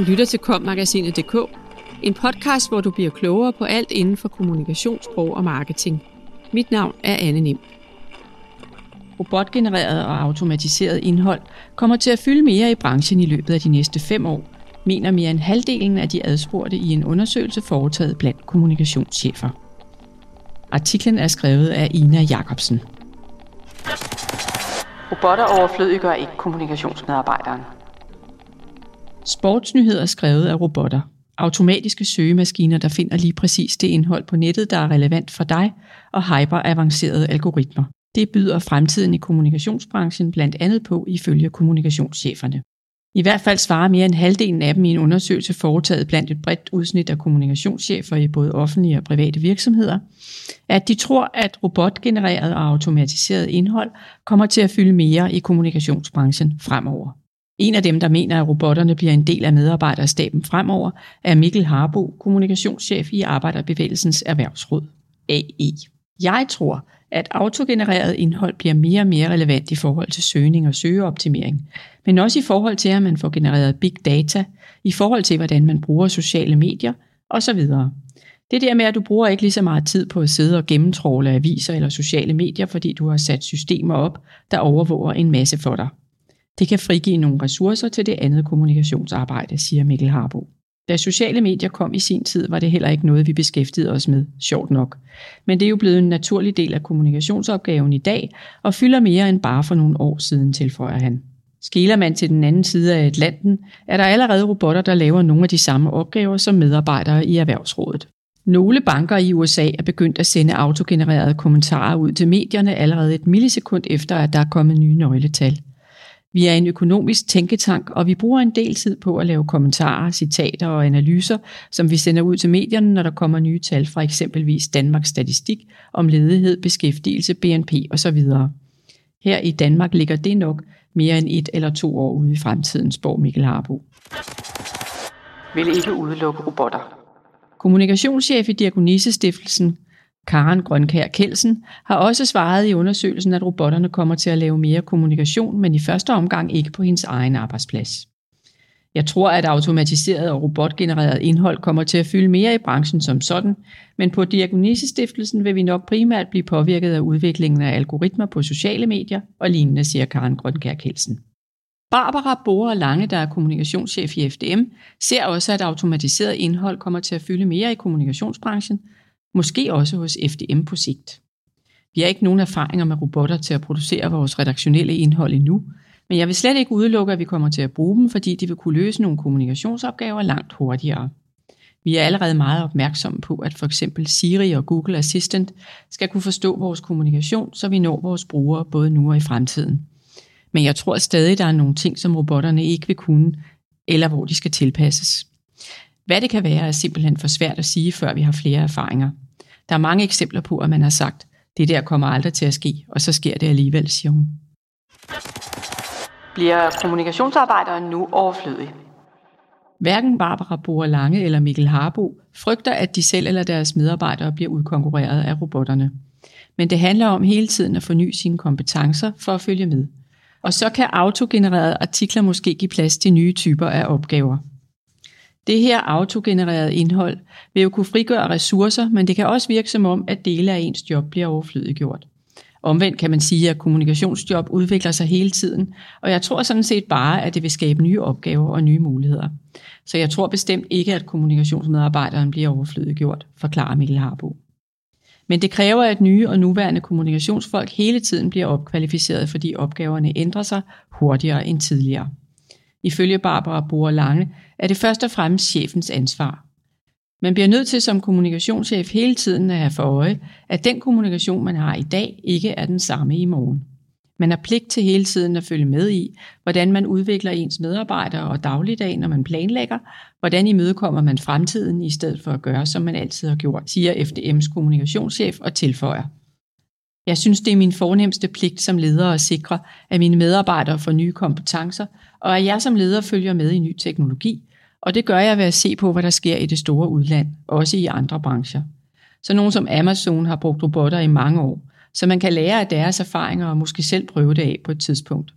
Du lytter til kommagasinet.dk, en podcast, hvor du bliver klogere på alt inden for kommunikationssprog og marketing. Mit navn er Anne Nim. Robotgenereret og automatiseret indhold kommer til at fylde mere i branchen i løbet af de næste fem år, mener mere end halvdelen af de adspurgte i en undersøgelse foretaget blandt kommunikationschefer. Artiklen er skrevet af Ina Jacobsen. Robotter overflødiggør ikke kommunikationsmedarbejderen. Sportsnyheder skrevet af robotter. Automatiske søgemaskiner, der finder lige præcis det indhold på nettet, der er relevant for dig, og hyperavancerede algoritmer. Det byder fremtiden i kommunikationsbranchen blandt andet på ifølge kommunikationscheferne. I hvert fald svarer mere end halvdelen af dem i en undersøgelse foretaget blandt et bredt udsnit af kommunikationschefer i både offentlige og private virksomheder, at de tror, at robotgenereret og automatiseret indhold kommer til at fylde mere i kommunikationsbranchen fremover. En af dem, der mener, at robotterne bliver en del af medarbejderstaben fremover, er Mikkel Harbo, kommunikationschef i Arbejderbevægelsens Erhvervsråd, AE. Jeg tror, at autogenereret indhold bliver mere og mere relevant i forhold til søgning og søgeoptimering, men også i forhold til, at man får genereret big data, i forhold til, hvordan man bruger sociale medier osv. Det der med, at du bruger ikke lige så meget tid på at sidde og gennemtråle aviser eller sociale medier, fordi du har sat systemer op, der overvåger en masse for dig. Det kan frigive nogle ressourcer til det andet kommunikationsarbejde, siger Mikkel Harbo. Da sociale medier kom i sin tid, var det heller ikke noget, vi beskæftigede os med, sjovt nok. Men det er jo blevet en naturlig del af kommunikationsopgaven i dag, og fylder mere end bare for nogle år siden, tilføjer han. Skiller man til den anden side af Atlanten, er der allerede robotter, der laver nogle af de samme opgaver som medarbejdere i Erhvervsrådet. Nogle banker i USA er begyndt at sende autogenererede kommentarer ud til medierne allerede et millisekund efter, at der er kommet nye nøgletal. Vi er en økonomisk tænketank, og vi bruger en del tid på at lave kommentarer, citater og analyser, som vi sender ud til medierne, når der kommer nye tal fra eksempelvis Danmarks Statistik om ledighed, beskæftigelse, BNP osv. Her i Danmark ligger det nok mere end et eller to år ude i fremtiden, spår Mikkel Harbo. Vil ikke udelukke robotter. Kommunikationschef i Diakonisse Stiftelsen, Karen Grønkær Kelsen, har også svaret i undersøgelsen, at robotterne kommer til at lave mere kommunikation, men i første omgang ikke på hendes egen arbejdsplads. Jeg tror, at automatiseret og robotgenereret indhold kommer til at fylde mere i branchen som sådan, men på Diakonissestiftelsen vil vi nok primært blive påvirket af udviklingen af algoritmer på sociale medier og lignende, siger Karen Grønkær Kelsen. Barbara Bore Lange, der er kommunikationschef i FDM, ser også, at automatiseret indhold kommer til at fylde mere i kommunikationsbranchen, måske også hos FDM på sigt. Vi har ikke nogen erfaringer med robotter til at producere vores redaktionelle indhold endnu, men jeg vil slet ikke udelukke, at vi kommer til at bruge dem, fordi de vil kunne løse nogle kommunikationsopgaver langt hurtigere. Vi er allerede meget opmærksomme på, at for eksempel Siri og Google Assistant skal kunne forstå vores kommunikation, så vi når vores brugere både nu og i fremtiden. Men jeg tror stadig, der er nogle ting, som robotterne ikke vil kunne, eller hvor de skal tilpasses. Hvad det kan være, er simpelthen for svært at sige, før vi har flere erfaringer. Der er mange eksempler på, at man har sagt, det der kommer aldrig til at ske, og så sker det alligevel, siger hun. Bliver kommunikationsarbejderen nu overflødig? Hverken Barbara Boer Lange eller Mikkel Harbo frygter, at de selv eller deres medarbejdere bliver udkonkurreret af robotterne. Men det handler om hele tiden at forny sine kompetencer for at følge med. Og så kan autogenererede artikler måske give plads til nye typer af opgaver. Det her autogenererede indhold vil jo kunne frigøre ressourcer, men det kan også virke som om, at dele af ens job bliver overflødiggjort. Omvendt kan man sige, at kommunikationsjob udvikler sig hele tiden, og jeg tror sådan set bare, at det vil skabe nye opgaver og nye muligheder. Så jeg tror bestemt ikke, at kommunikationsmedarbejderen bliver overflødiggjort, forklarer Mikkel Harbo. Men det kræver, at nye og nuværende kommunikationsfolk hele tiden bliver opkvalificeret, fordi opgaverne ændrer sig hurtigere end tidligere. Ifølge Barbara Boer Lange er det først og fremmest chefens ansvar. Man bliver nødt til som kommunikationschef hele tiden at have for øje, at den kommunikation, man har i dag, ikke er den samme i morgen. Man har pligt til hele tiden at følge med i, hvordan man udvikler ens medarbejdere og dagligdag, når man planlægger, hvordan imødekommer man fremtiden i stedet for at gøre, som man altid har gjort, siger FDM's kommunikationschef og tilføjer. Jeg synes, det er min fornemmeste pligt som leder at sikre, at mine medarbejdere får nye kompetencer, og at jeg som leder følger med i ny teknologi, og det gør jeg ved at se på, hvad der sker i det store udland, også i andre brancher. Så nogen som Amazon har brugt robotter i mange år, så man kan lære af deres erfaringer og måske selv prøve det af på et tidspunkt.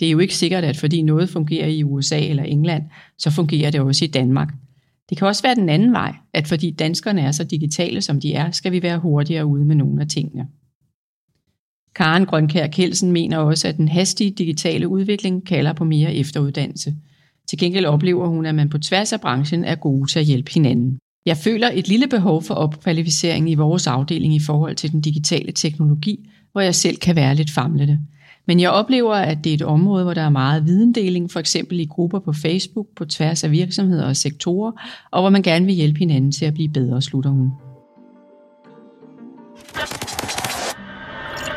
Det er jo ikke sikkert, at fordi noget fungerer i USA eller England, så fungerer det også i Danmark. Det kan også være den anden vej, at fordi danskerne er så digitale, som de er, skal vi være hurtigere ude med nogle af tingene. Karen Grønkær Kelsen mener også, at den hastige digitale udvikling kalder på mere efteruddannelse. Til gengæld oplever hun, at man på tværs af branchen er gode til at hjælpe hinanden. Jeg føler et lille behov for opkvalificering i vores afdeling i forhold til den digitale teknologi, hvor jeg selv kan være lidt famlende. Men jeg oplever, at det er et område, hvor der er meget videndeling, for eksempel i grupper på Facebook på tværs af virksomheder og sektorer, og hvor man gerne vil hjælpe hinanden til at blive bedre, slutter hun.